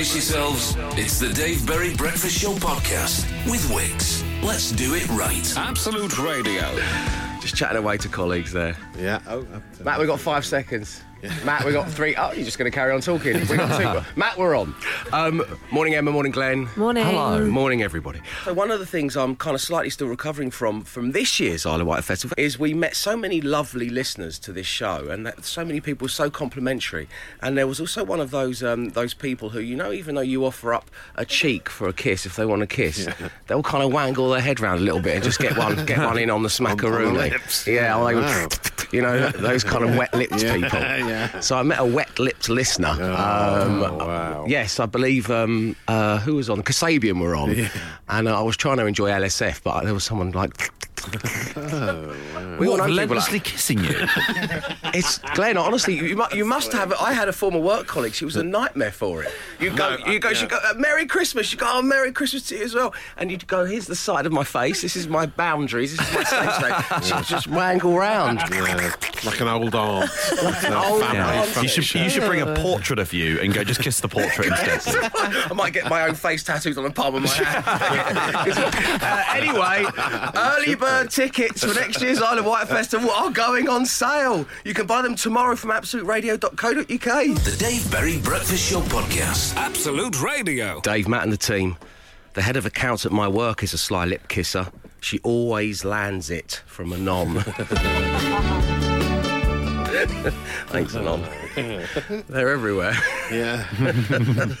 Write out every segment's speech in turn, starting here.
Brace yourselves. It's the Dave Berry Breakfast Show podcast with Wickes. Let's do it right. Absolute Radio. Just chatting away to colleagues there. Yeah. Oh, Matt, we've got five seconds. Matt, we got three. Oh, you're just going to carry on talking. We got two. Matt, we're on. Um, morning, Emma. Morning, Glenn. Morning. Hello. Morning, everybody. So one of the things I'm kind of slightly still recovering from from this year's Isle of Wight Festival is we met so many lovely listeners to this show, and that so many people so complimentary. And there was also one of those um, those people who, you know, even though you offer up a cheek for a kiss if they want a kiss, they'll kind of wangle their head round a little bit and just get one get one in on the smackaroo. lips. Yeah, they would- Wow. you know, those kind of wet-lipped Yeah, people. Yeah. So I met a wet-lipped listener. um, Oh, wow. Yes, I believe um, uh, who was on? Kasabian were on, and uh, I was trying to enjoy LSF, but there was someone like. We all know people like- kissing you. it's Glenn. Honestly, you, mu- you must have. I had a former work colleague. She was a nightmare for it. You go, No, you go. She yeah. go. Uh, Merry Christmas. You go. Oh, Merry Christmas to you as well. And you'd go. Here's the side of my face. This is my boundaries. This is my safe space. She'd just wangle round. Yeah, like an old aunt. like an old family aunt. You should, you should bring a portrait of you and go just kiss the portrait instead. I might get my own face tattooed on the palm of my hand. uh, anyway, early bird tickets for next year's Isle of Wight Festival are going on sale. You can buy them tomorrow from absoluteradio.co.uk. The Dave Berry Breakfast Show podcast. Absolute Radio. Dave, Matt, and the team. The head of accounts at my work is a sly lip kisser. She always lands it from a nom. Thanks, Anon. They're everywhere. Yeah.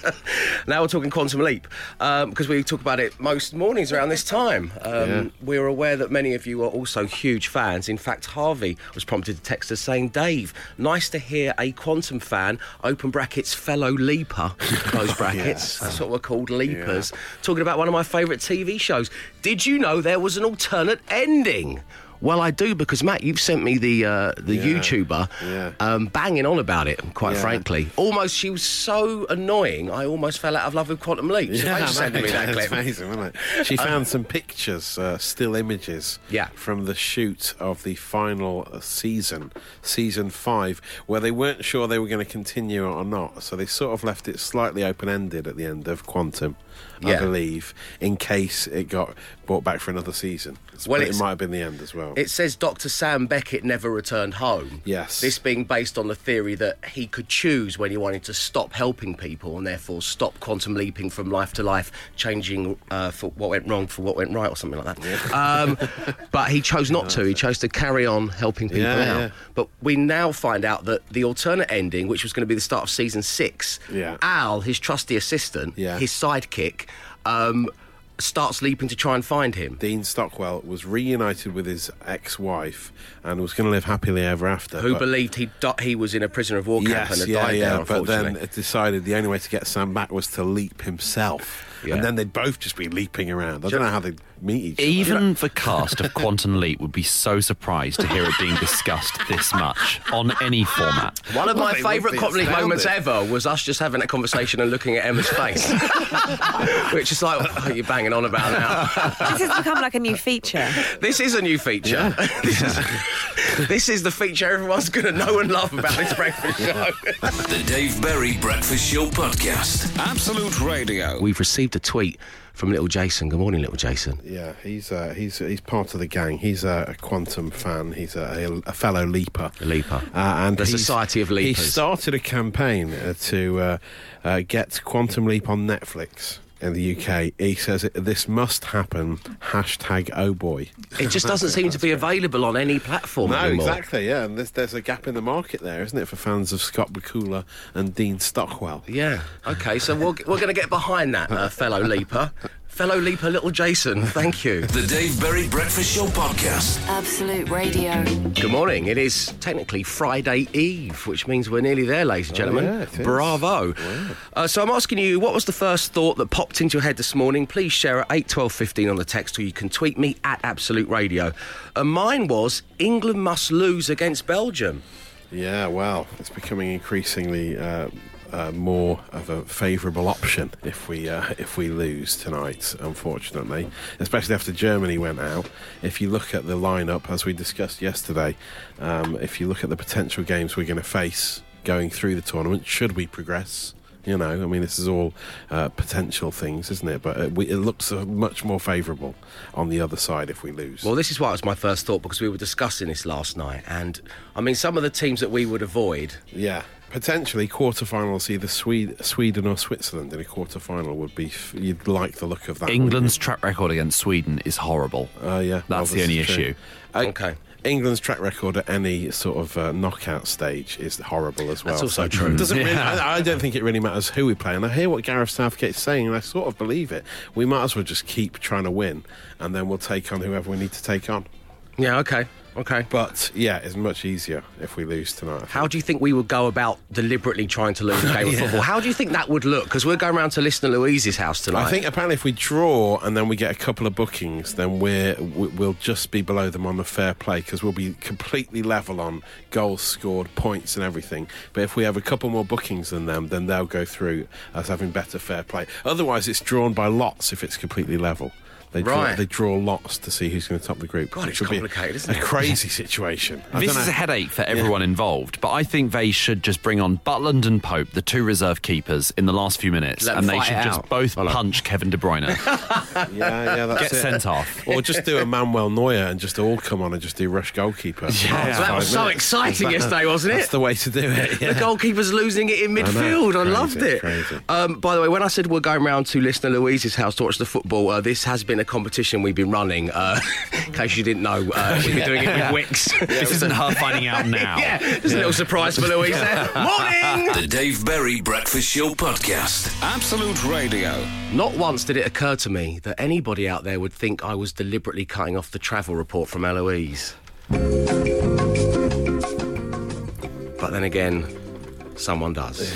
Now we're talking Quantum Leap because we talk about it most mornings around this time. Um, Yeah. We're aware that many of you are also huge fans. In fact, Harvey was prompted to text us saying, "Dave, nice to hear a Quantum fan (open brackets fellow leaper) close brackets. That's what we're called, leapers. Talking about one of my favourite TV shows. Did you know there was an alternate ending?" Well, I do because Matt, you've sent me the uh, the Yeah. YouTuber Yeah. um, banging on about it. Quite Yeah. frankly, almost she was so annoying. I almost fell out of love with Quantum Leap. Thanks for sending me that clip. amazing, wasn't it? She found some pictures, uh, still images, Yeah. from the shoot of the final uh, season, season five, where they weren't sure they were going to continue or not. So they sort of left it slightly open-ended at the end of Quantum, I Yeah. believe, in case it got brought back for another season. Well, it might have been the end as well. It says Dr. Sam Beckett never returned home. Yes. This being based on the theory that he could choose when he wanted to stop helping people and therefore stop quantum leaping from life to life, changing uh, for what went wrong for what went right or something like that. Um, but he chose not to. He chose to carry on helping people Yeah, out. yeah. But we now find out that the alternate ending, which was going to be the start of season six, Yeah. Al, his trusty assistant, Yeah. his sidekick, um, starts leaping to try and find him. Dean Stockwell was reunited with his ex-wife and was going to live happily ever after. Who believed he he was in a prisoner of war camp and Yes, had yeah, died yeah. there, but then it decided the only way to get Sam back was to leap himself. Yeah. And then they'd both just be leaping around. I don't know how they'd meet each other. Even the cast of Quantum Leap would be so surprised to hear it being discussed this much on any format. One of my Well, they would favourite be Quantum Leap moments ever was us just having a conversation and looking at Emma's face, which is like, oh, what are you banging on about now? This has become like a new feature. This is a new feature. this, is, this is the feature everyone's going to know and love about this breakfast show. The Dave Berry Breakfast Show podcast. Absolute Radio. We've received a tweet from little Jason. Good morning, little Jason. Yeah, he's uh, he's he's part of the gang. He's a, a quantum fan. He's a, a fellow leaper. A leaper. Uh, and The Society of Leapers. He started a campaign uh, to uh, uh, get Quantum Leap on Netflix in the UK. He says this must happen. Hashtag oh boy. It just doesn't seem to be available on any platform No, anymore. exactly. Yeah, and there's, there's a gap in the market there, isn't it, for fans of Scott Bakula and Dean Stockwell? Yeah. Okay, so we're, we're going to get behind that, uh, fellow leaper. Fellow leaper, little Jason. Thank you. The Dave Berry Breakfast Show podcast. Absolute Radio. Good morning. It is technically Friday Eve, which means we're nearly there, ladies and gentlemen. yeah, it is. Bravo. Uh, so I'm asking you, what was the first thought that popped into your head this morning? Please share at 8, 12, 15 on the text, or you can tweet me at Absolute Radio. And mine was England must lose against Belgium. Yeah, well, it's becoming increasingly uh, uh, more of a favourable option if we uh, if we lose tonight. Unfortunately, especially after Germany went out. If you look at the lineup, as we discussed yesterday, um, if you look at the potential games we're going to face going through the tournament, should we progress You know, I mean, this is all uh, potential things, isn't it? But it, we, it looks uh, much more favourable on the other side if we lose. Well, this is why it was my first thought because we were discussing this last night, and I mean, some of the teams that we would avoid. yeah, potentially quarterfinals, either Sweden, Sweden or Switzerland in a quarterfinal would be. f- You'd like the look of that. England's track record against Sweden is horrible. you? Uh, yeah, well, That's the only is true. issue. Uh, Okay. England's track record at any sort of uh, knockout stage is horrible as well. That's also So true. Doesn't really, I, I don't think it really matters who we play. And I hear what Gareth Southgate's saying, and I sort of believe it. We might as well just keep trying to win, and then we'll take on whoever we need to take on. Yeah, okay, okay. But yeah, it's much easier if we lose tonight. How do you think we would go about deliberately trying to lose a game of football? How do you think that would look? Because we're going around to listener Louise's house tonight. I think apparently if we draw and then we get a couple of bookings, then we're we'll just be below them on the fair play because we'll be completely level on goals scored, points, and everything. But if we have a couple more bookings than them, then they'll go through as having better fair play. Otherwise, it's drawn by lots if it's completely level. They draw, Right. they draw lots to see who's going to top the group. God, it's would be complicated, isn't it? a crazy situation. I This is a headache for everyone involved, but I think they should just bring on Butland and Pope, the two reserve keepers, in the last few minutes, Let and they should just both Hello. punch Kevin De Bruyne. Yeah, yeah, that's Get it. sent off. Or just do a Manuel Neuer and just all come on and just do rush goalkeeper. Yeah. That's So that five was so minutes. exciting yesterday, wasn't it? That's the way to do it. Yeah. The goalkeeper's losing it in midfield. I, Crazy, loved it. Um, by the way, when I said we're going round to listener Louise's house to watch the football, uh, this has been a competition we've been running. Uh, in case you didn't know, uh, we've been doing it with Wickes. this isn't her finding out now. yeah, just a little surprise for Louise there. Morning! The Dave Berry Breakfast Show Podcast. Absolute Radio. Not once did it occur to me that anybody out there would think I was deliberately cutting off the travel report from Eloise. But then again, someone does.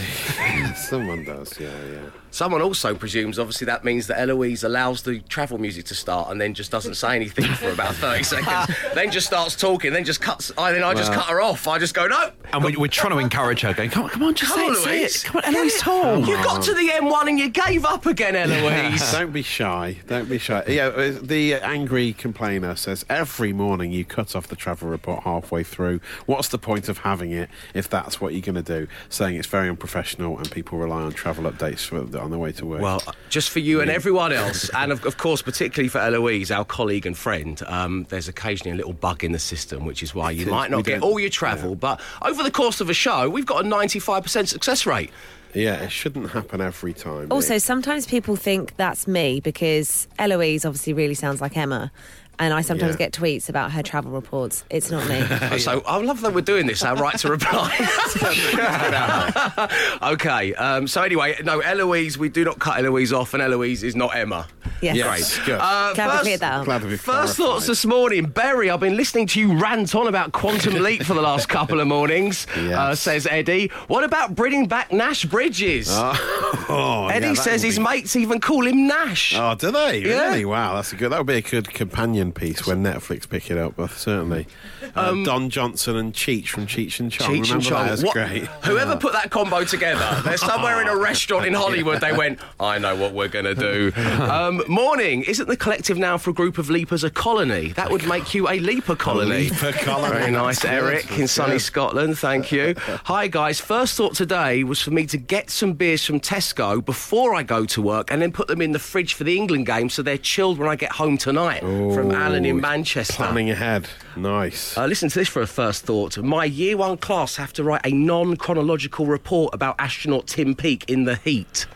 Someone does, yeah, yeah. Someone also presumes, obviously, that means that Eloise allows the travel music to start and then just doesn't say anything for about 30 seconds. then just starts talking, then just cuts. I then I just cut her off. I just go, no. And we, we're trying to encourage her, going, come on, come on, just Come say on, it, say it. Come on, Eloise, talk. You got to the M1 and you gave up again, Eloise. Don't be shy. Don't be shy. Yeah, uh, the angry complainer says every morning you cut off the travel report halfway through. What's the point of having it if that's what you're going to do? Saying it's very unprofessional and people rely on travel updates for, on their way to work. Well, just for you and everyone else, and of, of course, particularly for Eloise, our colleague and friend, um, there's occasionally a little bug in the system, which is why you might not get all your travel. But over the course of a show, we've got a 95% success rate. yeah, it shouldn't happen every time. Also, It- sometimes people think that's me because Eloise obviously really sounds like Emma. And I sometimes Yeah. get tweets about her travel reports. It's not me. So I love that we're doing this. Our right to reply. okay. Um, so anyway, no, Eloise. We do not cut Eloise off, and Eloise is not Emma. Yes. yes, good. Uh, Glad we first- cleared that up. Glad to be First clarified. thoughts this morning, Berry. I've been listening to you rant on about Quantum Leap for the last couple of mornings. Yes. Uh, says Eddie. What about bringing back Nash Bridges? Oh, Eddie yeah, says his be- mates even call him Nash. Oh, do they? Yeah. Really? Wow, that's a good. That would be a good companion piece when Netflix pick it up. But certainly, uh, Don Johnson and Cheech from Cheech and Chong. Um, Cheech and Remember Chong. that? That's What- great. Whoever put that combo together, they're somewhere in a restaurant in Hollywood. They went, I know what we're going to do. Um, morning. Isn't the collective now for a group of leapers a colony? That would make you a leaper colony. leaper colony. Very nice, Eric, in sunny. Scotland. Thank you. Hi, guys. First thought today was for me to get some beers from Tesco before I go to work and then put them in the fridge for the England game so they're chilled when I get home tonight. from Alan in Manchester. Planning ahead. Nice. Uh, listen to this for a first thought. My year one class have to write a non chronological report about astronaut Tim Peake in the heat.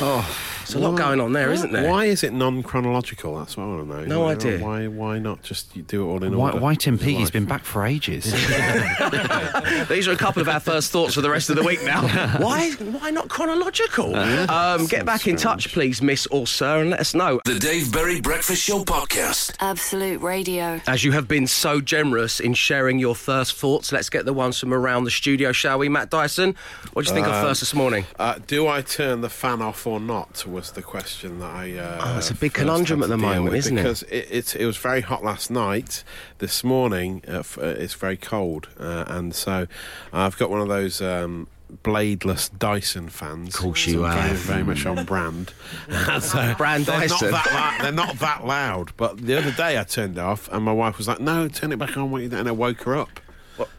oh, There's a lot going on there, isn't there? Why is it non-chronological? That's what I want to know. No Why- idea. Why? Why not just you do it all in Why, order? why Tim His Peake? He's life. been back for ages. These are a couple of our first thoughts for the rest of the week now. why, why not chronological? Um, get back in touch, please, Miss or Sir, and let us know. The Dave Berry Breakfast Show Podcast. Absolute Radio. As you have been so generous in sharing your first thoughts, let's get the ones from around the studio, shall we, Matt Dyson? What do you think of first this morning? Uh, do I turn the fan off or not? Was the question that I. Uh, Oh, it's a big conundrum at the moment, isn't it? because it? Because it, was very hot last night. This morning, uh, f- uh, it's very cold, uh, and so I've got one of those. Um, Bladeless Dyson fans. Of course you very, have. very much on brand. so Brand they're Dyson. Not that they're not that loud. But the other day I turned it off, and my wife was like, "No, turn it back on." What you doing?" And I woke her up.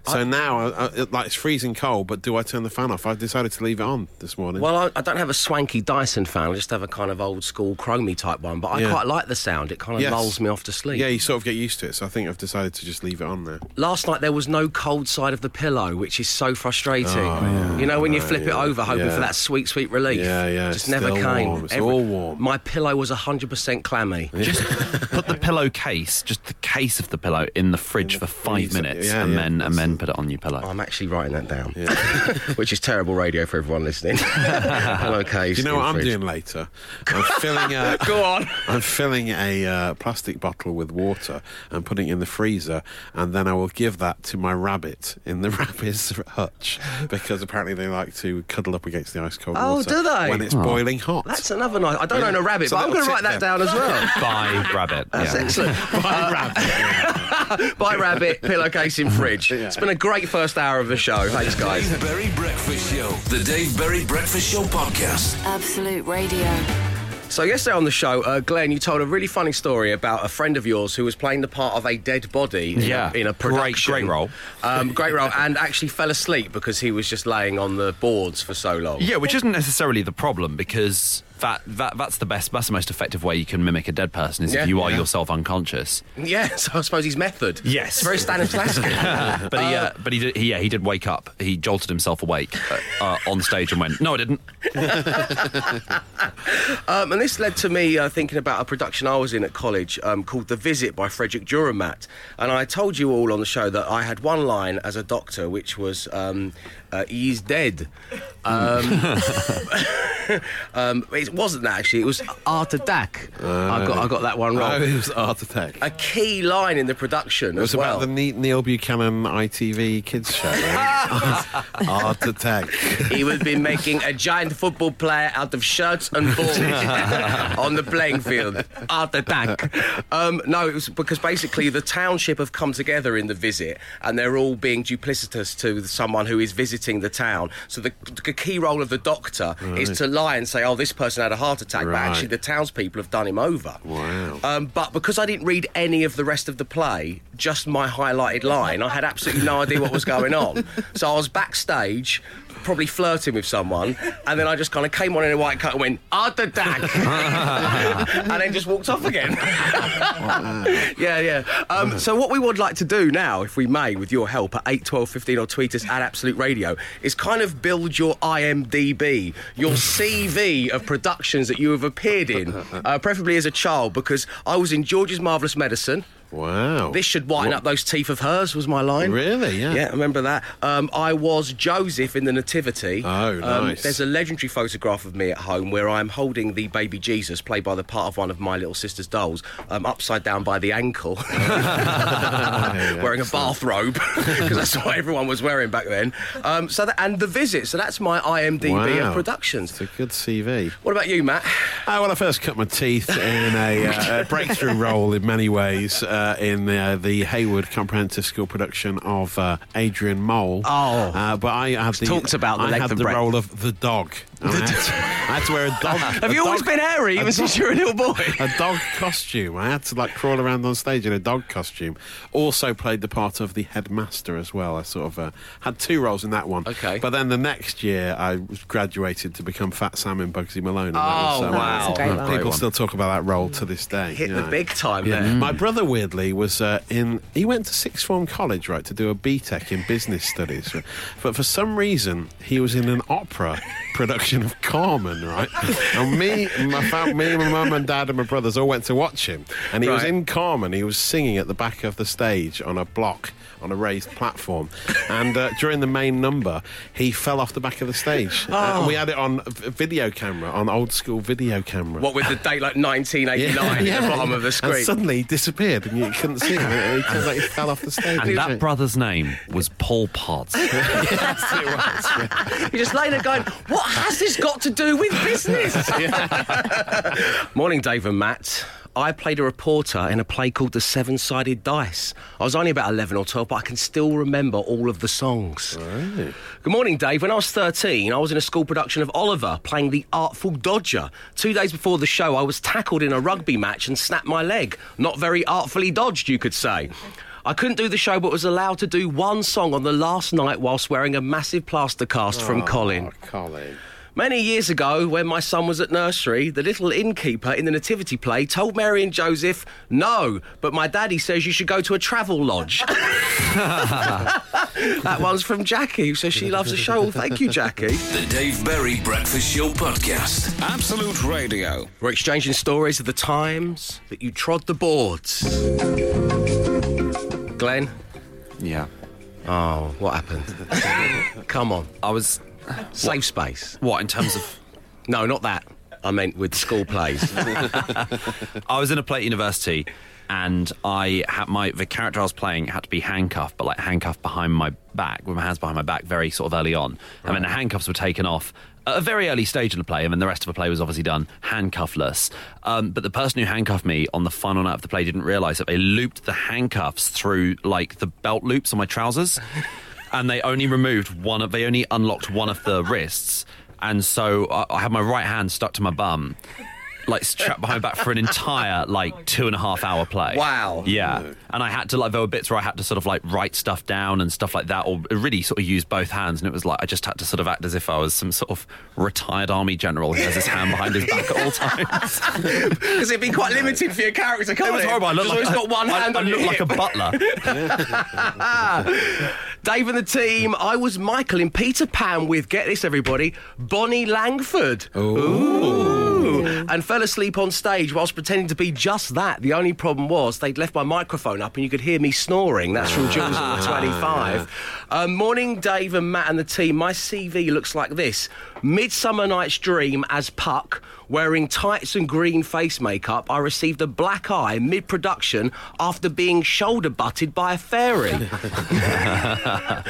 So now, uh, uh, like it's freezing cold, but do I turn the fan off? I've decided to leave it on this morning. Well, I, I don't have a swanky Dyson fan. I just have a kind of old school chromy type one. But I Yeah. quite like the sound. It kind of Yes. lulls me off to sleep. yeah, you sort of get used to it. So I think I've decided to just leave it on there. Last night there was no cold side of the pillow, which is so frustrating. You know when you Oh, flip it over, hoping Yeah. for that sweet, sweet relief. Yeah, yeah, Just it's never still came. warm. It's all warm. My pillow was hundred percent clammy. Just put the pillow case, just the case of the pillow, in the fridge for five freezer. minutes, Yeah, and yeah, then and that's then put it on your pillow. I'm actually writing that down, which is terrible radio for everyone listening. Pillowcase. Do you know what I'm fridge. doing later? I'm filling a. Go on. I'm filling a uh, plastic bottle with water and putting it in the freezer, and then I will give that to my rabbit in the rabbit's hutch because apparently they like to cuddle up against the ice cold Oh, water do they? when it's boiling hot. That's another nice. I don't Yeah. own a rabbit, So but I'm going to write that them. down as well. By rabbit. That's yeah. excellent. By rabbit. Bye, rabbit. Pillowcase in fridge. It's been a great first hour of the show. Thanks, guys. Dave Berry Breakfast Show. The Dave Berry Breakfast Show podcast. Absolute Radio. So yesterday on the show, uh, Glenn, you told a really funny story about a friend of yours who was playing the part of a dead body in, Yeah. a, in a Great- production. great role. Um, great role, and actually fell asleep because he was just laying on the boards for so long. Yeah, which isn't necessarily the problem because that, that that's the best, that's the most effective way you can mimic a dead person is Yeah. if you are Yeah. yourself unconscious. Yeah, so I suppose his method. Yes. It's very Stanislavski. But he, uh, but he did, he, yeah, he did wake up. He jolted himself awake uh, uh, on stage and went, "No, I didn't." Um, and this led to me uh, thinking about a production I was in at college um, called The Visit by Frederick Dürrenmatt. And I told you all on the show that I had one line as a doctor, which was, um, uh, he's dead. Um, um, it wasn't that actually, it was Art Attack. I, got, I got that one wrong. it was Art Attack. A key line in the production It was well. about the Neil Buchanan ITV kids show. Right? Art Attack. he would be making a giant football player out of shirts and balls on the playing field. Art attack. Um, no, it was because basically the township have come together in the visit and they're all being duplicitous to someone who is visiting the town. So the, the key role of the doctor is to lie and say, oh, this person had a heart attack, but actually the townspeople have done him over. Wow. Um, but because I didn't read any of the rest of the play, just my highlighted line, I had absolutely no idea what was going on. So I was backstage, probably flirting with someone, and then I just kind of came on in a white coat and went, Art attack! and then just walked off again. yeah, yeah. Um, so what we would like to do now, if we may, with your help at 8, 12, 15 or tweet us at Absolute Radio, is kind of build your IMDb, your CV of productions that you have appeared in, uh, preferably as a child, because I was in George's Marvellous Medicine. Wow. This should whiten up those teeth of hers, was my line. Really? Yeah. Yeah, I remember that. Um, I was Joseph in the Nativity. Oh, Um, nice. there's a legendary photograph of me at home where I'm holding the baby Jesus, played by the part of one of my little sister's dolls, um, upside down by the ankle, wearing a bathrobe, because that's what everyone was wearing back then. Um, so that, and the visit. So that's my IMDb Wow. of productions. It's a good CV. What about you, Matt? Uh, well, I first cut my teeth in a, uh, a breakthrough role in many ways uh, in uh, the Hayward Comprehensive School production of uh, Adrian Mole. Oh. uh, but I had the talks about the I had the role of the dog. And I, had to, I had to wear a dog. Have a you always been hairy, a even since you were a little boy? a dog costume. I had to like crawl around on stage in a dog costume. Also played the part of the headmaster as well. I sort of uh, had two roles in that one. Okay. But then the next year I graduated to become Fat Sam in Bugsy Malone. And Oh, that was, uh, wow. That's a. People one. still talk about that role to this day. Hit you the big time Yeah. there. My brother, weirdly, was uh, in. He went to sixth form college, right, to do a BTEC in business studies. But for some reason, he was in an opera production of Carmen, right? And me, my fam- me, my mum and dad and my brothers all went to watch him. And he was Right. in Carmen. He was singing at the back of the stage on a block. On a raised platform, and uh, during the main number, he fell off the back of the stage. Uh, and we had it on v- video camera, on old school video camera. What with the date like 1989 at the bottom of the screen? And suddenly he disappeared and you couldn't see him. He, he, like, he fell off the stage. And that brother's name was Paul Potts. You're just laying there going, what has this got to do with business? Morning, Dave and Matt. I played a reporter in a play called The Seven Sided Dice. I was only about 11 or 12, but I can still remember all of the songs. Good morning, Dave. When I was 13, I was in a school production of Oliver playing the Artful Dodger. Two days before the show, I was tackled in a rugby match and snapped my leg. Not very artfully dodged, you could say. I couldn't do the show, but was allowed to do one song on the last night whilst wearing a massive plaster cast from Colin. Oh, Colin. Many years ago, when my son was at nursery, the little innkeeper in the nativity play told Mary and Joseph, "No, but my daddy says you should go to a travel lodge." that one's from Jackie, so she loves the show. Well, thank you, Jackie. The Dave Berry Breakfast Show Podcast. Absolute Radio. We're exchanging stories of the times that you trod the boards. Glenn, Yeah. oh, what happened? Come on, I was. safe space. What, in terms of. No, not that. I meant with school plays. I was in a play at university and I had my. The character I was playing had to be handcuffed, but like handcuffed behind my back, with my hands behind my back very sort of early on. And then the handcuffs were taken off at a very early stage in the play, and then the rest of the play was obviously done handcuffless. Um, but the person who handcuffed me on the final night of the play didn't realise that they looped the handcuffs through like the belt loops on my trousers, and they only removed one of. They only unlocked one of the wrists, and so I, I had my right hand stuck to my bum. Like strapped behind my back for an entire like two and a half hour play. Wow. Yeah, and I had to like there were bits where I had to sort of like write stuff down and stuff like that, or really sort of use both hands, and it was like I just had to sort of act as if I was some sort of retired army general who has his hand behind his back at all times. Because it'd be quite limited for your character, can't It was horrible. I looked like got one I- hand I, on your looked like a butler. Dave and the team, I was Michael in Peter Pan with, get this everybody, Bonnie Langford. Ooh. And fell asleep on stage whilst pretending to be just that. The only problem was they'd left my microphone up and you could hear me snoring. That's from Jules on 25. Um, morning, Dave and Matt and the team. My CV looks like this Midsummer Night's Dream as Puck. Wearing tights and green face makeup, I received a black eye mid production after being shoulder butted by a fairy.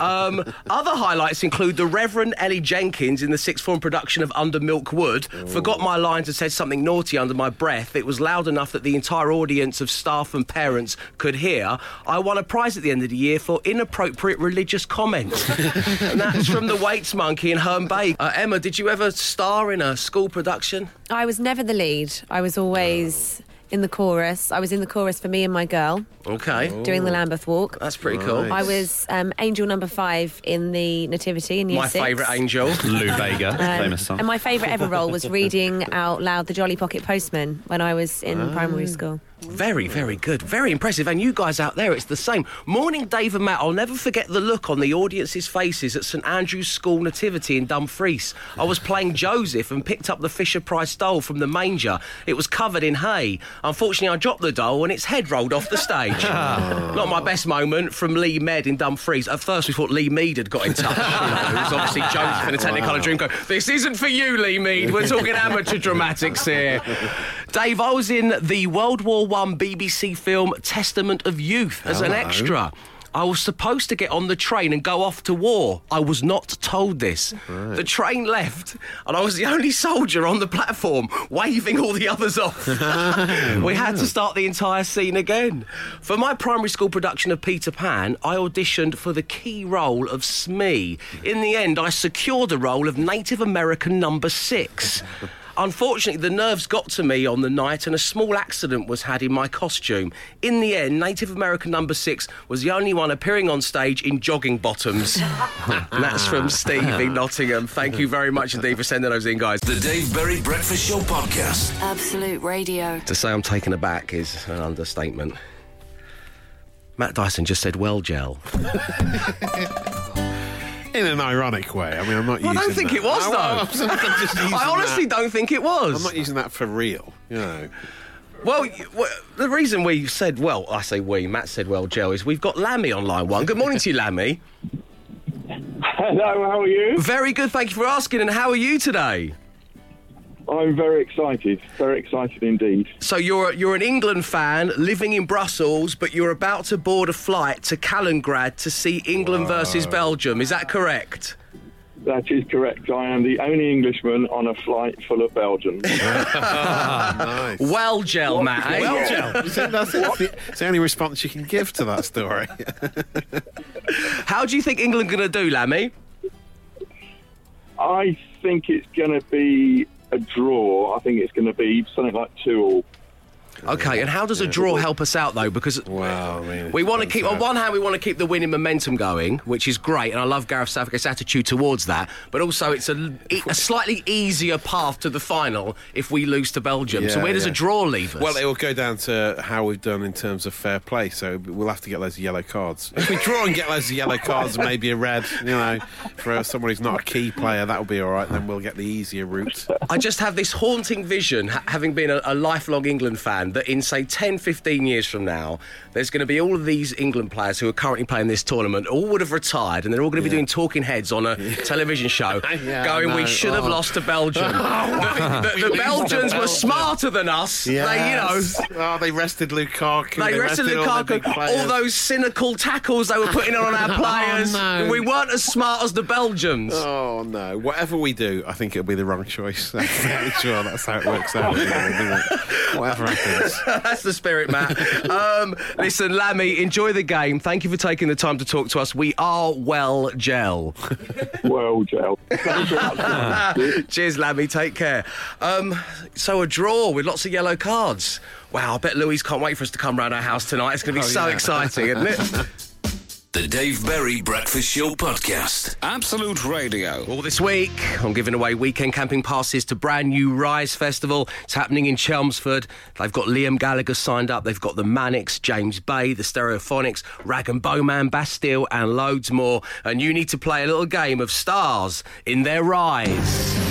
Um, other highlights include the Reverend Eli Jenkins in the sixth form production of Under Milk Wood. Forgot my lines and said something naughty under my breath. It was loud enough that the entire audience of staff and parents could hear. I won a prize at the end of the year for inappropriate religious comments. and that's from the Waits Monkey in Herne Bay. Uh, Emma, did you ever star in a school production? I was never the lead. I was always in the chorus. I was in the chorus for me and my girl Okay. doing the Lambeth Walk. That's pretty cool. I was um, angel number five in the Nativity in year My six. favourite angel. Lou Bega, Um, famous song. And my favourite ever role was reading out loud The Jolly Pocket Postman when I was in primary school. Very, very good. Very impressive. And you guys out there, it's the same. Morning, Dave and Matt. I'll never forget the look on the audience's faces at St Andrew's School Nativity in Dumfries. I was playing Joseph and picked up the Fisher Price doll from the manger. It was covered in hay. Unfortunately, I dropped the doll and its head rolled off the stage. Oh. Not my best moment from Lee Mead in Dumfries. At first, we thought Lee Mead had got in touch. You know, it was obviously Joseph in a Technicolor Dreamcoat. This isn't for you, Lee Mead. We're talking amateur dramatics here. Dave, I was in the World War One BBC film Testament of Youth as an extra. I was supposed to get on the train and go off to war. I was not told this. The train left, and I was the only soldier on the platform waving all the others off. we had to start the entire scene again. For my primary school production of Peter Pan, I auditioned for the key role of Smee. In the end, I secured the role of Native American number six. Unfortunately, the nerves got to me on the night and a small accident was had in my costume. In the end, Native American number six was the only one appearing on stage in jogging bottoms. and that's from Steve in Nottingham. Thank you very much indeed for sending those in, guys. The Dave Berry Breakfast Show Podcast. Absolute Radio. To say I'm taken aback is an understatement. Matt Dyson just said, well, gel. In an ironic way. I mean, I'm not using that. Well, I don't think that. it was, though. I'm just using I honestly that- don't think it was. I'm not using that for real. You know. Well, well, the reason we said, well, I say we, Matt said, well, Joe, is we've got Lammy on line one. Good morning to you, Lammy. Hello, how are you? Very good, thank you for asking. And how are you today? I'm very excited, very excited indeed. So you're you're an England fan living in Brussels, but you're about to board a flight to Kaliningrad to see England versus Belgium. Is that correct? That is correct. I am the only Englishman on a flight full of Belgians. nice. Well, gel, Matt. eh? Well, Joe, you that's, it? the, it's the only response you can give to that story. How do you think England going to do, Lammy? I think it's going to be a draw. I think it's going to be something like two all. Okay, and how does a draw help us out though? Because I mean, we want to keep on one hand we want to keep the winning momentum going, which is great, and I love Gareth Southgate's attitude towards that. But also, it's a, a slightly easier path to the final if we lose to Belgium. so where does yeah. a draw leave us? Well, it will go down to how we've done in terms of fair play. So we'll have to get loads of yellow cards. If we draw and get loads of yellow cards and maybe a red, you know, for someone who's not a key player, that'll be all right. Then we'll get the easier route. I just have this haunting vision, having been a, a lifelong England fan, that in, say, 10, 15 years from now, there's going to be all of these England players who are currently playing this tournament, all would have retired, and they're all going to be doing talking heads on a television show, Yeah, going, We should have Oh. lost to Belgium. the, the- the Belgians were smarter than us. They, you know. oh, they rested Lukaku. They rested all Lukaku. players. All those cynical tackles they were putting on our oh, players. Oh, no. We weren't as smart as the Belgians. Oh no! Whatever we do, I think it'll be the wrong choice. I'm sure that's how it works out. Whatever happens. That's the spirit, Matt. Um, listen, Lammy, enjoy the game. Thank you for taking the time to talk to us. We are well gel. Well, gel. Cheers, Lammy. Take care. Um, so a draw with lots of yellow cards. Wow, I bet Louise can't wait for us to come round our house tonight. It's going to be so yeah. exciting, isn't it? The Dave Berry Breakfast Show Podcast. Absolute Radio. All this week, I'm giving away weekend camping passes to brand new Rise Festival. It's happening in Chelmsford. They've got Liam Gallagher signed up. They've got the Manics, James Bay, the Stereophonics, Rag'n'Bone Man, Bastille, and loads more. And you need to play a little game of stars in their rise.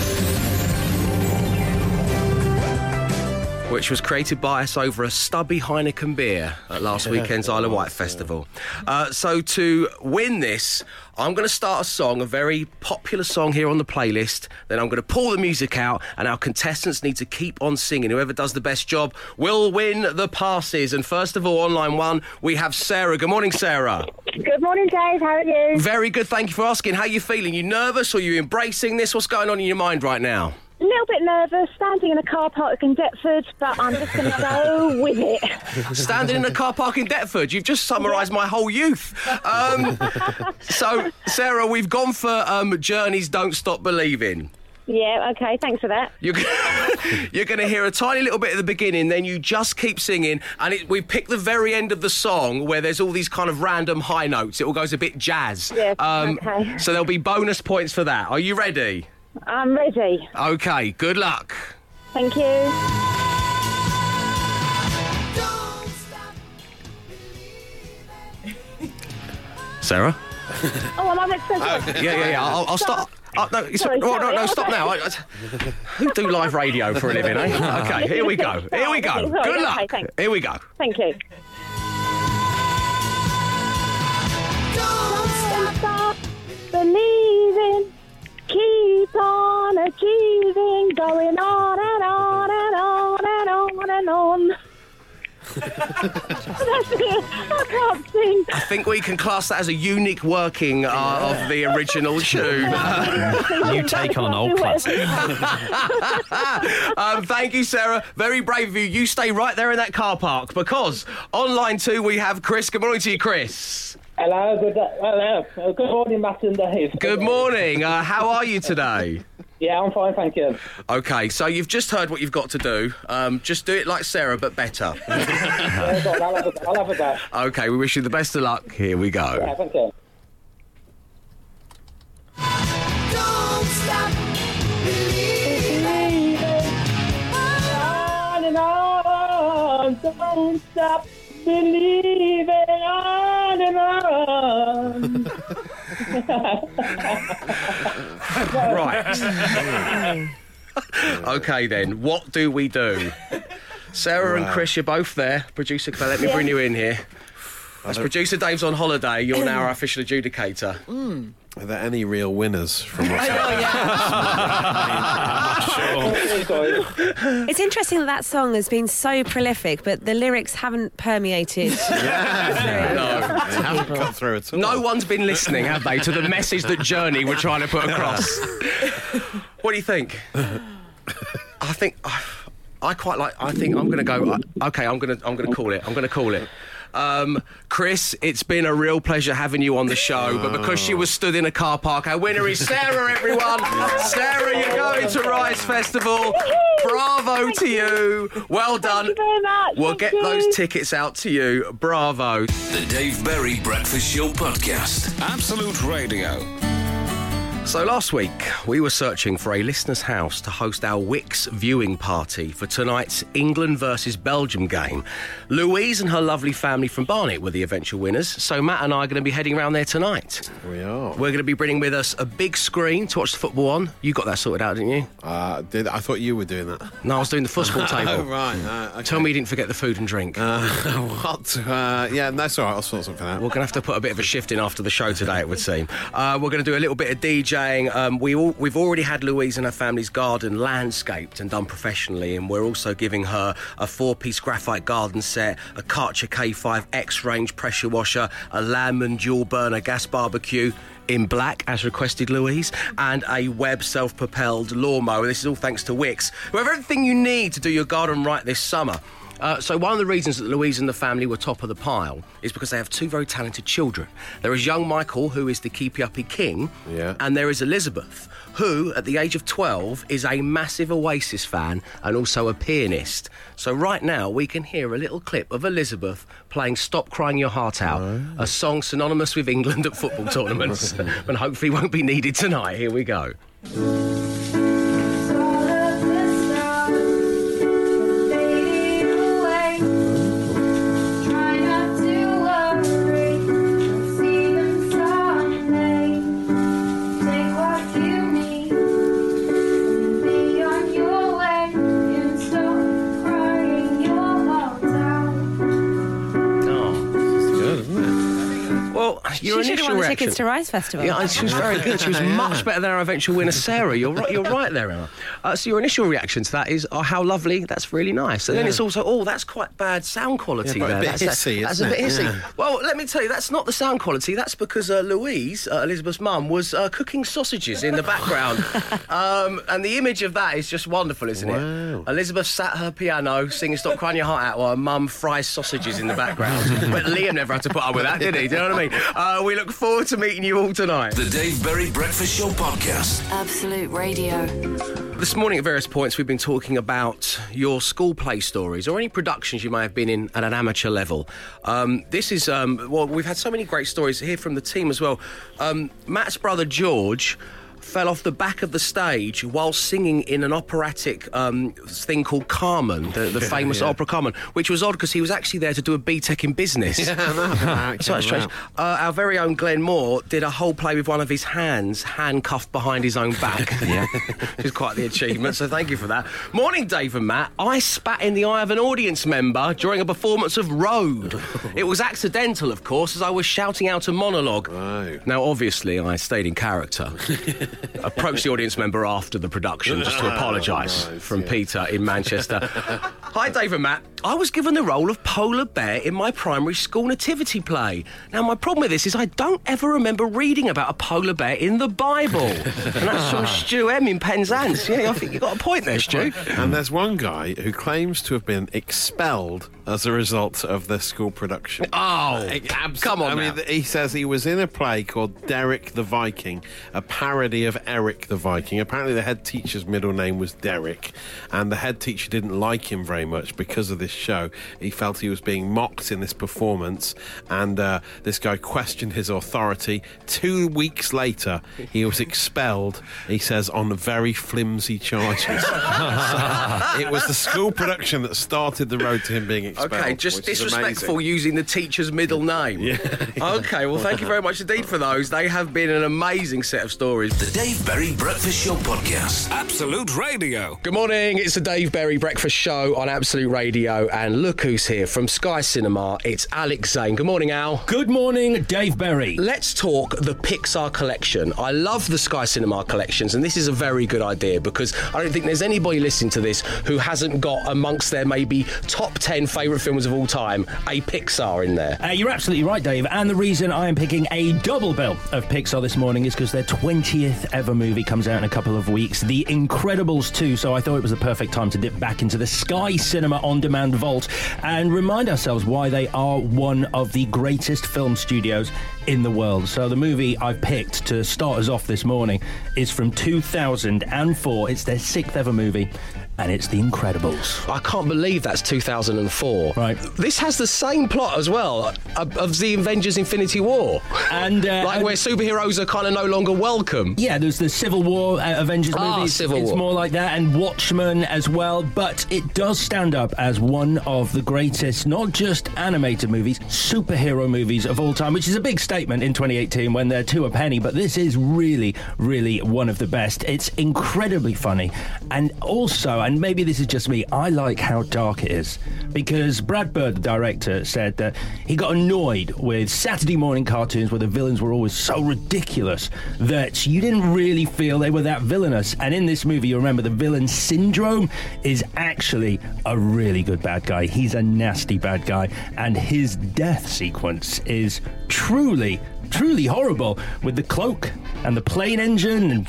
Which was created by us over a stubby Heineken beer at last weekend's Isle of Wight Festival. Uh, so to win this, I'm going to start a song, a very popular song here on the playlist. Then I'm going to pull the music out, and our contestants need to keep on singing. Whoever does the best job will win the passes. And first of all, on line one, we have Sarah. Good morning, Sarah. Good morning, Dave. How are you? Very good. Thank you for asking. How are you feeling? You nervous or you embracing this? What's going on in your mind right now? A little bit nervous, standing in a car park in Deptford, but I'm just going to go with it. Standing in a car park in Deptford. You've just summarised my whole youth. Um, so, Sarah, we've gone for um, Journeys Don't Stop Believing. Yeah, okay, thanks for that. You're, g- you're going to hear a tiny little bit at the beginning, then you just keep singing, and it, we pick the very end of the song where there's all these kind of random high notes. It all goes a bit jazz. Yes, Um, okay. So there'll be bonus points for that. Are you ready? I'm ready. Okay, good luck. Thank you. Sarah? Oh, am I meant to say Yeah, yeah, yeah. I'll, I'll stop. Oh, no, it's, Sorry, oh, no, sorry. no, stop now. I, I, who do live radio for a living, eh? Okay, here we go. Here we go. Sorry, Good okay, luck. thanks. Here we go. Thank you. Don't stop believing. Keep on achieving. Going on and on and on and on and on. That's it. I can't sing. I think we can class that as a unique working uh, of the original tune. You take on an old classic. Um, thank you, Sarah. Very brave of you. You stay right there in that car park because on line two we have Chris. Good morning to you, Chris. Hello, good, hello. Good morning, Matt and Dave. Good morning. Uh, how are you today? Yeah, I'm fine, thank you. Okay, so you've just heard what you've got to do. Um, just do it like Sarah, but better. Yeah, go I'll, have a, I'll have a dash. Okay, we wish you the best of luck. Here we go. Yeah, thank you. On and on, don't stop believing on and on. Right. okay, then. What do we do? Sarah and Chris, you're both there. Producer, can I let me bring you in here? As producer Dave's on holiday, you're now our official adjudicator. Are there any real winners from what's It's interesting that that song has been so prolific, but the lyrics haven't permeated. No. haven't got through at all? No one's been listening, have they, to the message that Journey were trying to put across? what do you think? I think I quite like. I think I'm going to go. Uh, okay, I'm going to. I'm going to call it. I'm going to call it. Um, Chris, it's been a real pleasure having you on the show, but because she was stood in a car park, our winner is Sarah, everyone. Sarah, you're going to Rise Festival. Bravo to you. Well done. you very much. We'll Thank get you. those tickets out to you. Bravo. The Dave Berry Breakfast Show Podcast. Absolute Radio. So last week, we were searching for a listener's house to host our Wickes viewing party for tonight's England versus Belgium game. Louise and her lovely family from Barnet were the eventual winners, so Matt and I are going to be heading around there tonight. We are. We're going to be bringing with us a big screen to watch the football on. You got that sorted out, didn't you? Uh, did I thought you were doing that? No, I was doing the football table. Oh right. Uh, okay. Tell me you didn't forget the food and drink. Uh, what? Uh, yeah, that's all right. I'll sort something out. We're going to have to put a bit of a shift in after the show today, it would seem. Uh, we're going to do a little bit of DJing. Um, we all, we've already had Louise and her family's garden landscaped and done professionally, and we're also giving her a four piece graphite garden set, a Karcher K5 X range pressure washer, a Landmann dual burner gas barbecue. In black, as requested, Louise, and a Webb self propelled lawnmower. This is all thanks to Wickes, who have everything you need to do your garden right this summer. Uh, so one of the reasons that Louise and the family were top of the pile is because they have two very talented children. There is young Michael, who is the keepy uppy king, Yeah. and there is Elizabeth, who at the age of 12 is a massive Oasis fan and also a pianist. So right now we can hear a little clip of Elizabeth playing "Stop Crying Your Heart Out," a song synonymous with England at football tournaments, and hopefully won't be needed tonight. Here we go. Your she should have initial won the tickets to Rise Festival. Yeah, she was very good. She was much better than our eventual winner, Sarah. You're right. You're right there, Emma. Uh, so your initial reaction to that is, "Oh, how lovely! That's really nice." And then it's also, "Oh, that's quite bad sound quality." Yeah, but a there. bit that's, hissy, that's isn't a bit it? hissy. Yeah. Well, let me tell you, that's not the sound quality. That's because uh, Louise, uh, Elizabeth's mum, was uh, cooking sausages in the background, um, and the image of that is just wonderful, isn't Wow. it? Elizabeth sat her piano singing "Stop Crying Your Heart Out" while her mum fries sausages in the background. but Liam never had to put up with that, did he? Do you know what I mean? Uh, we look forward to meeting you all tonight. The Dave Berry Breakfast Show Podcast. Absolute Radio. This morning, at various points, we've been talking about your school play stories or any productions you may have been in at an amateur level. Um, this is, um, well, we've had so many great stories here from the team as well. Um, Matt's brother George fell off the back of the stage while singing in an operatic um, thing called Carmen, the, the famous yeah. opera Carmen, which was odd because he was actually there to do a BTEC in business. Yeah, no, So strange. Uh, our very own Glenn Moore did a whole play with one of his hands handcuffed behind his own back. yeah. Which is quite the achievement, so thank you for that. Morning, Dave and Matt. I spat in the eye of an audience member during a performance of Road. It was accidental, of course, as I was shouting out a monologue. Wow. Now, obviously, I stayed in character. Approached the audience member after the production just to ah, apologise right, from yeah. Peter in Manchester. Hi, Dave and Matt. I was given the role of Polar Bear in my primary school nativity play. Now, my problem with this is I don't ever remember reading about a polar bear in the Bible. and that's from Stu M in Penzance. Yeah, I think you got a point there, Stu. And there's one guy who claims to have been expelled as a result of the school production. Oh, Abs- come on I now. mean, he says he was in a play called Derek the Viking, a parody of Eric the Viking. Apparently, the head teacher's middle name was Derek, and the head teacher didn't like him very much because of this show. He felt he was being mocked in this performance, and uh, this guy questioned his authority. Two weeks later, he was expelled, he says, on very flimsy charges. So it was the school production that started the road to him being expelled. Okay, just which disrespectful amazing. using the teacher's middle name. Yeah. Okay, well, thank you very much indeed for those. They have been an amazing set of stories. The Dave Berry Breakfast Show Podcast. Absolute Radio. Good morning, it's the Dave Berry Breakfast Show on Absolute Radio, and look who's here from Sky Cinema. It's Alex Zane. Good morning, Al. Good morning, Dave Berry. Let's talk the Pixar collection. I love the Sky Cinema collections, and this is a very good idea because I don't think there's anybody listening to this who hasn't got amongst their maybe top 10 favourite films of all time a Pixar in there. Uh, you're absolutely right, Dave. And the reason I am picking a double bill of Pixar this morning is because their 20th ever movie comes out in a couple of weeks, The Incredibles 2. So I thought it was the perfect time to dip back into the Sky Cinema on demand vault and remind ourselves why they are one of the greatest film studios in the world. So the movie I've picked to start us off this morning is from 2004. It's their sixth ever movie, and it's The Incredibles. I can't believe that's 2004. Right. This has the same plot as well of, of the Avengers Infinity War. And uh, like and- where superheroes are kind of no longer welcome. Yeah, there's the Civil War uh, Avengers Ah, movie. It's- Civil it's War. more like that, and Watchmen as well. But it does stand up as one of the greatest, not just animated movies, superhero movies of all time, which is a big statement in 2018 when they're two a penny. But this is really, really one of the best. It's incredibly funny, and also, and maybe this is just me, I like how dark it is because Brad Bird, the director, said that he got annoyed with Saturday morning cartoons where the villains were always so ridiculous that you didn't really feel they were that villainous. And in this movie, you remember the villain syndrome is actually a really good bad guy. He's a nasty bad guy, and his death sequence is truly. Truly horrible with the cloak and the plane engine and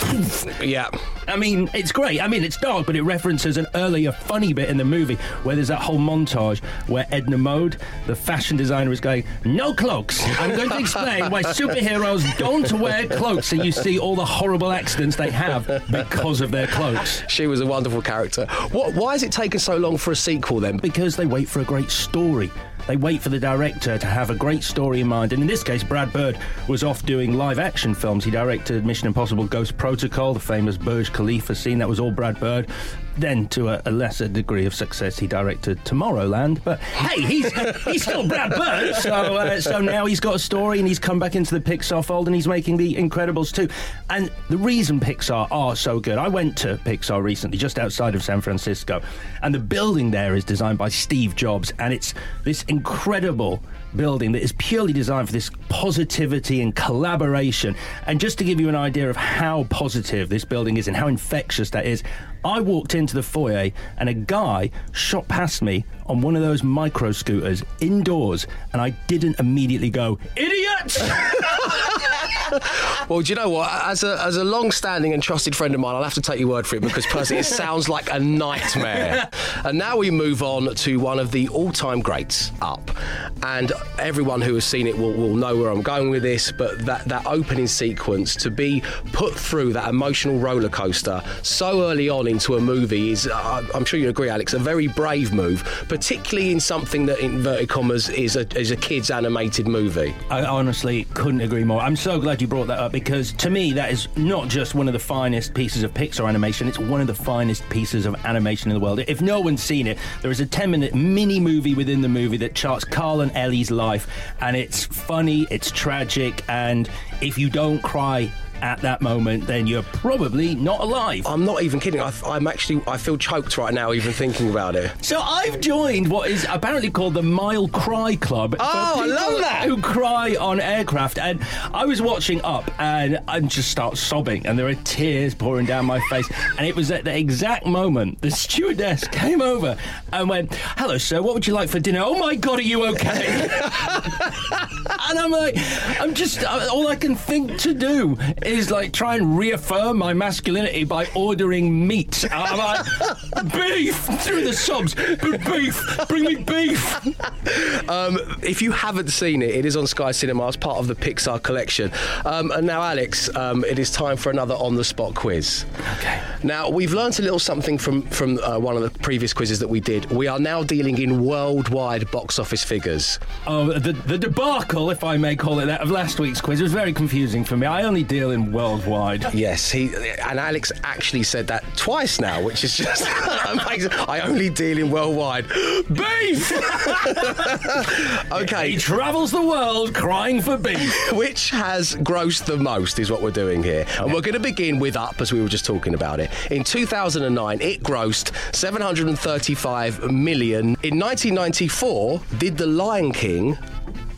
Yeah. I mean, it's great. I mean, it's dark, but it references an earlier funny bit in the movie where there's that whole montage where Edna Mode, the fashion designer, is going, No cloaks. I'm going to explain why superheroes don't wear cloaks. And you see all the horrible accidents they have because of their cloaks. She was a wonderful character. What? Why has it taken so long for a sequel then? Because they wait for a great story. They wait for the director to have a great story in mind. And in this case, Brad Bird was off doing live action films. He directed Mission Impossible Ghost Protocol, the famous Burj Khalifa scene. That was all Brad Bird. Then, to a, a lesser degree of success, he directed Tomorrowland. But hey, he's he's still Brad Bird. So, uh, so now he's got a story and he's come back into the Pixar fold and he's making The Incredibles too. And the reason Pixar are so good, I went to Pixar recently, just outside of San Francisco, and the building there is designed by Steve Jobs, and it's this incredible building that is purely designed for this positivity and collaboration. And just to give you an idea of how positive this building is and how infectious that is, I walked into the foyer and a guy shot past me on one of those micro scooters indoors, and I didn't immediately go, idiot! Well, do you know what? As a as a long-standing and trusted friend of mine, I'll have to take your word for it because personally, it sounds like a nightmare. and now we move on to one of the all-time greats, Up. And everyone who has seen it will, will know where I'm going with this. But that that opening sequence to be put through that emotional roller coaster so early on into a movie is, uh, I'm sure you agree, Alex, a very brave move, particularly in something that, in inverted commas, is a is a kids animated movie. I honestly couldn't agree more. I'm so glad you brought that up because to me, that is not just one of the finest pieces of Pixar animation, it's one of the finest pieces of animation in the world. If no one's seen it, there is a 10 minute mini movie within the movie that charts Carl and Ellie's life, and it's funny, it's tragic, and if you don't cry, at that moment, then you're probably not alive. I'm not even kidding. I, I'm actually, I feel choked right now even thinking about it. So I've joined what is apparently called the Mile Cry Club. Oh, I love that. Who cry on aircraft, and I was watching Up, and I just start sobbing, and there are tears pouring down my face, and it was at the exact moment the stewardess came over and went, "Hello, sir. What would you like for dinner?" Oh my God, are you okay? and I'm like, I'm just uh, all I can think to do is like try and reaffirm my masculinity by ordering meat. I'm like, beef through the subs, "B- beef, bring me beef. Um, if you haven't seen it, it is on Sky Cinema as part of the Pixar collection. Um, and now, Alex, um, it is time for another on the spot quiz. Okay. Now, we've learnt a little something from, from uh, one of the previous quizzes that we did. We are now dealing in worldwide box office figures. Oh, the, the debacle, if I may call it that, of last week's quiz was very confusing for me. I only deal in worldwide. Yes, he and Alex actually said that twice now, which is just amazing. I only deal in worldwide beef. okay, He travels the world crying for beef. which has grossed the most is what we're doing here. And we're going to begin with Up, as we were just talking about it. In 2009, it grossed 735 million. In 1994, did The Lion King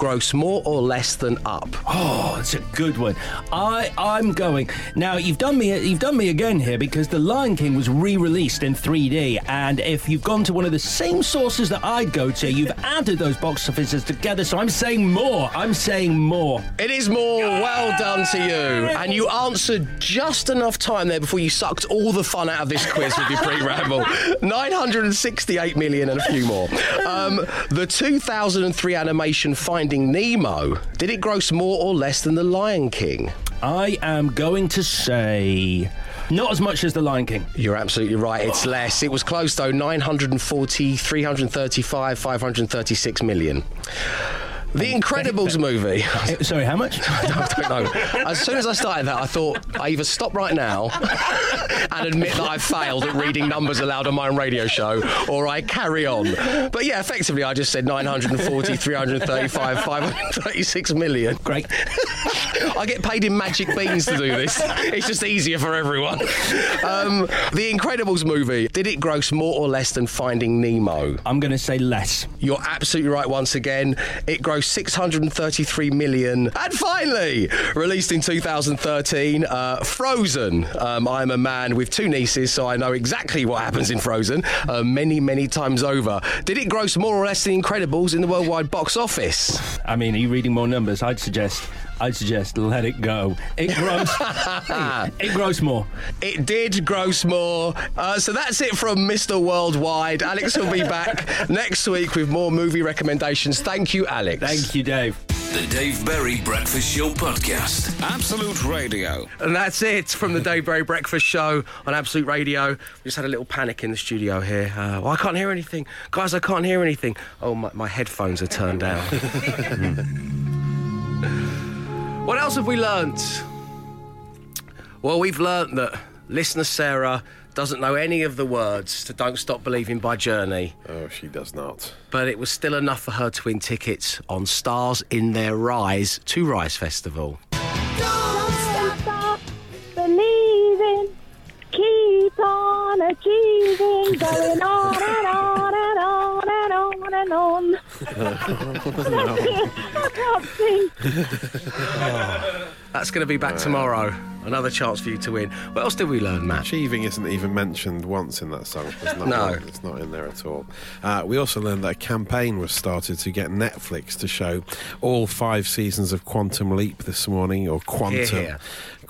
gross more or less than up? Oh, it's a good one. I I'm going now. You've done me you've done me again here because The Lion King was re-released in 3D, and if you've gone to one of the same sources that I'd go to, you've added those box offices together. So I'm saying more. I'm saying more. It is more. Well done to you. And you answered just enough time there before you sucked all the fun out of this quiz with your pre-ramble. 968 million and a few more. Um, the 2003 animation Finding Nemo, did it gross more or less than The Lion King? I am going to say not as much as The Lion King. You're absolutely right. It's less. It was close though 940, 335, 536 million. The Incredibles movie. Uh, Sorry, how much? I don't know. As soon as I started that, I thought I either stop right now and admit that I've failed at reading numbers aloud on my own radio show, or I carry on. But yeah, effectively, I just said 940, 335, 536 million. Great. I get paid in magic beans to do this. It's just easier for everyone. Um, the Incredibles movie, did it gross more or less than Finding Nemo? I'm going to say less. You're absolutely right once again. It grossed 633 million. And finally, released in 2013, uh, Frozen. Um, I'm a man with two nieces, so I know exactly what happens in Frozen uh, many, many times over. Did it gross more or less than Incredibles in the worldwide box office? I mean, are you reading more numbers? I'd suggest I'd suggest let it go. It grows. it grows more. It did gross more. Uh, so that's it from Mr. Worldwide. Alex will be back next week with more movie recommendations. Thank you, Alex. Thank you, Dave. The Dave Berry Breakfast Show Podcast. Absolute Radio. And that's it from the Dave Berry Breakfast Show on Absolute Radio. We just had a little panic in the studio here. Uh, well, I can't hear anything. Guys, I can't hear anything. Oh, my, my headphones are turned down. what else have we learnt? Well, we've learnt that listener Sarah doesn't know any of the words to Don't Stop Believing by Journey, Oh, she does not. but it was still enough for her to win tickets on Stars in Their Rise to Rise Festival. Don't stop believing. Keep on achieving. Going on and on and on and on and on. That's it. I can't sing. That's going to be back tomorrow. Another chance for you to win. What else did we learn, Matt? Achieving isn't even mentioned once in that song. It's not, No. it's not in there at all. Uh, we also learned that a campaign was started to get Netflix to show all five seasons of Quantum Leap this morning, or Quantum. Hear, hear.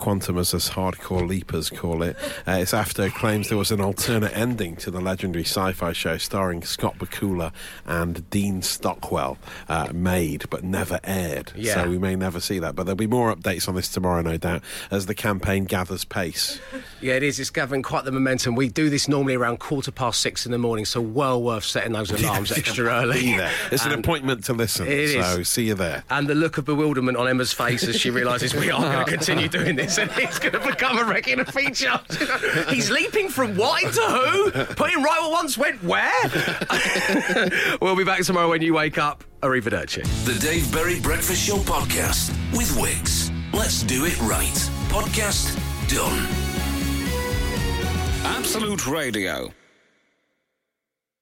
Quantum, as us hardcore leapers call it. Uh, it's after claims there was an alternate ending to the legendary sci fi show starring Scott Bakula and Dean Stockwell, uh, made but never aired. Yeah. So we may never see that. But there'll be more updates on this tomorrow, no doubt, as the campaign gathers pace. Yeah, it is. It's gathering quite the momentum. We do this normally around quarter past six in the morning, so well worth setting those alarms extra early. It's an appointment to listen. It is. so see you there. And the look of bewilderment on Emma's face as she realises we are going to continue doing this and it's going to become a regular feature. He's leaping from what into who? Putting right what once went where? we'll be back tomorrow when you wake up. Arrivederci. The Dave Berry Breakfast Show Podcast with Wickes. Let's do it right. Podcast done. Absolute Radio.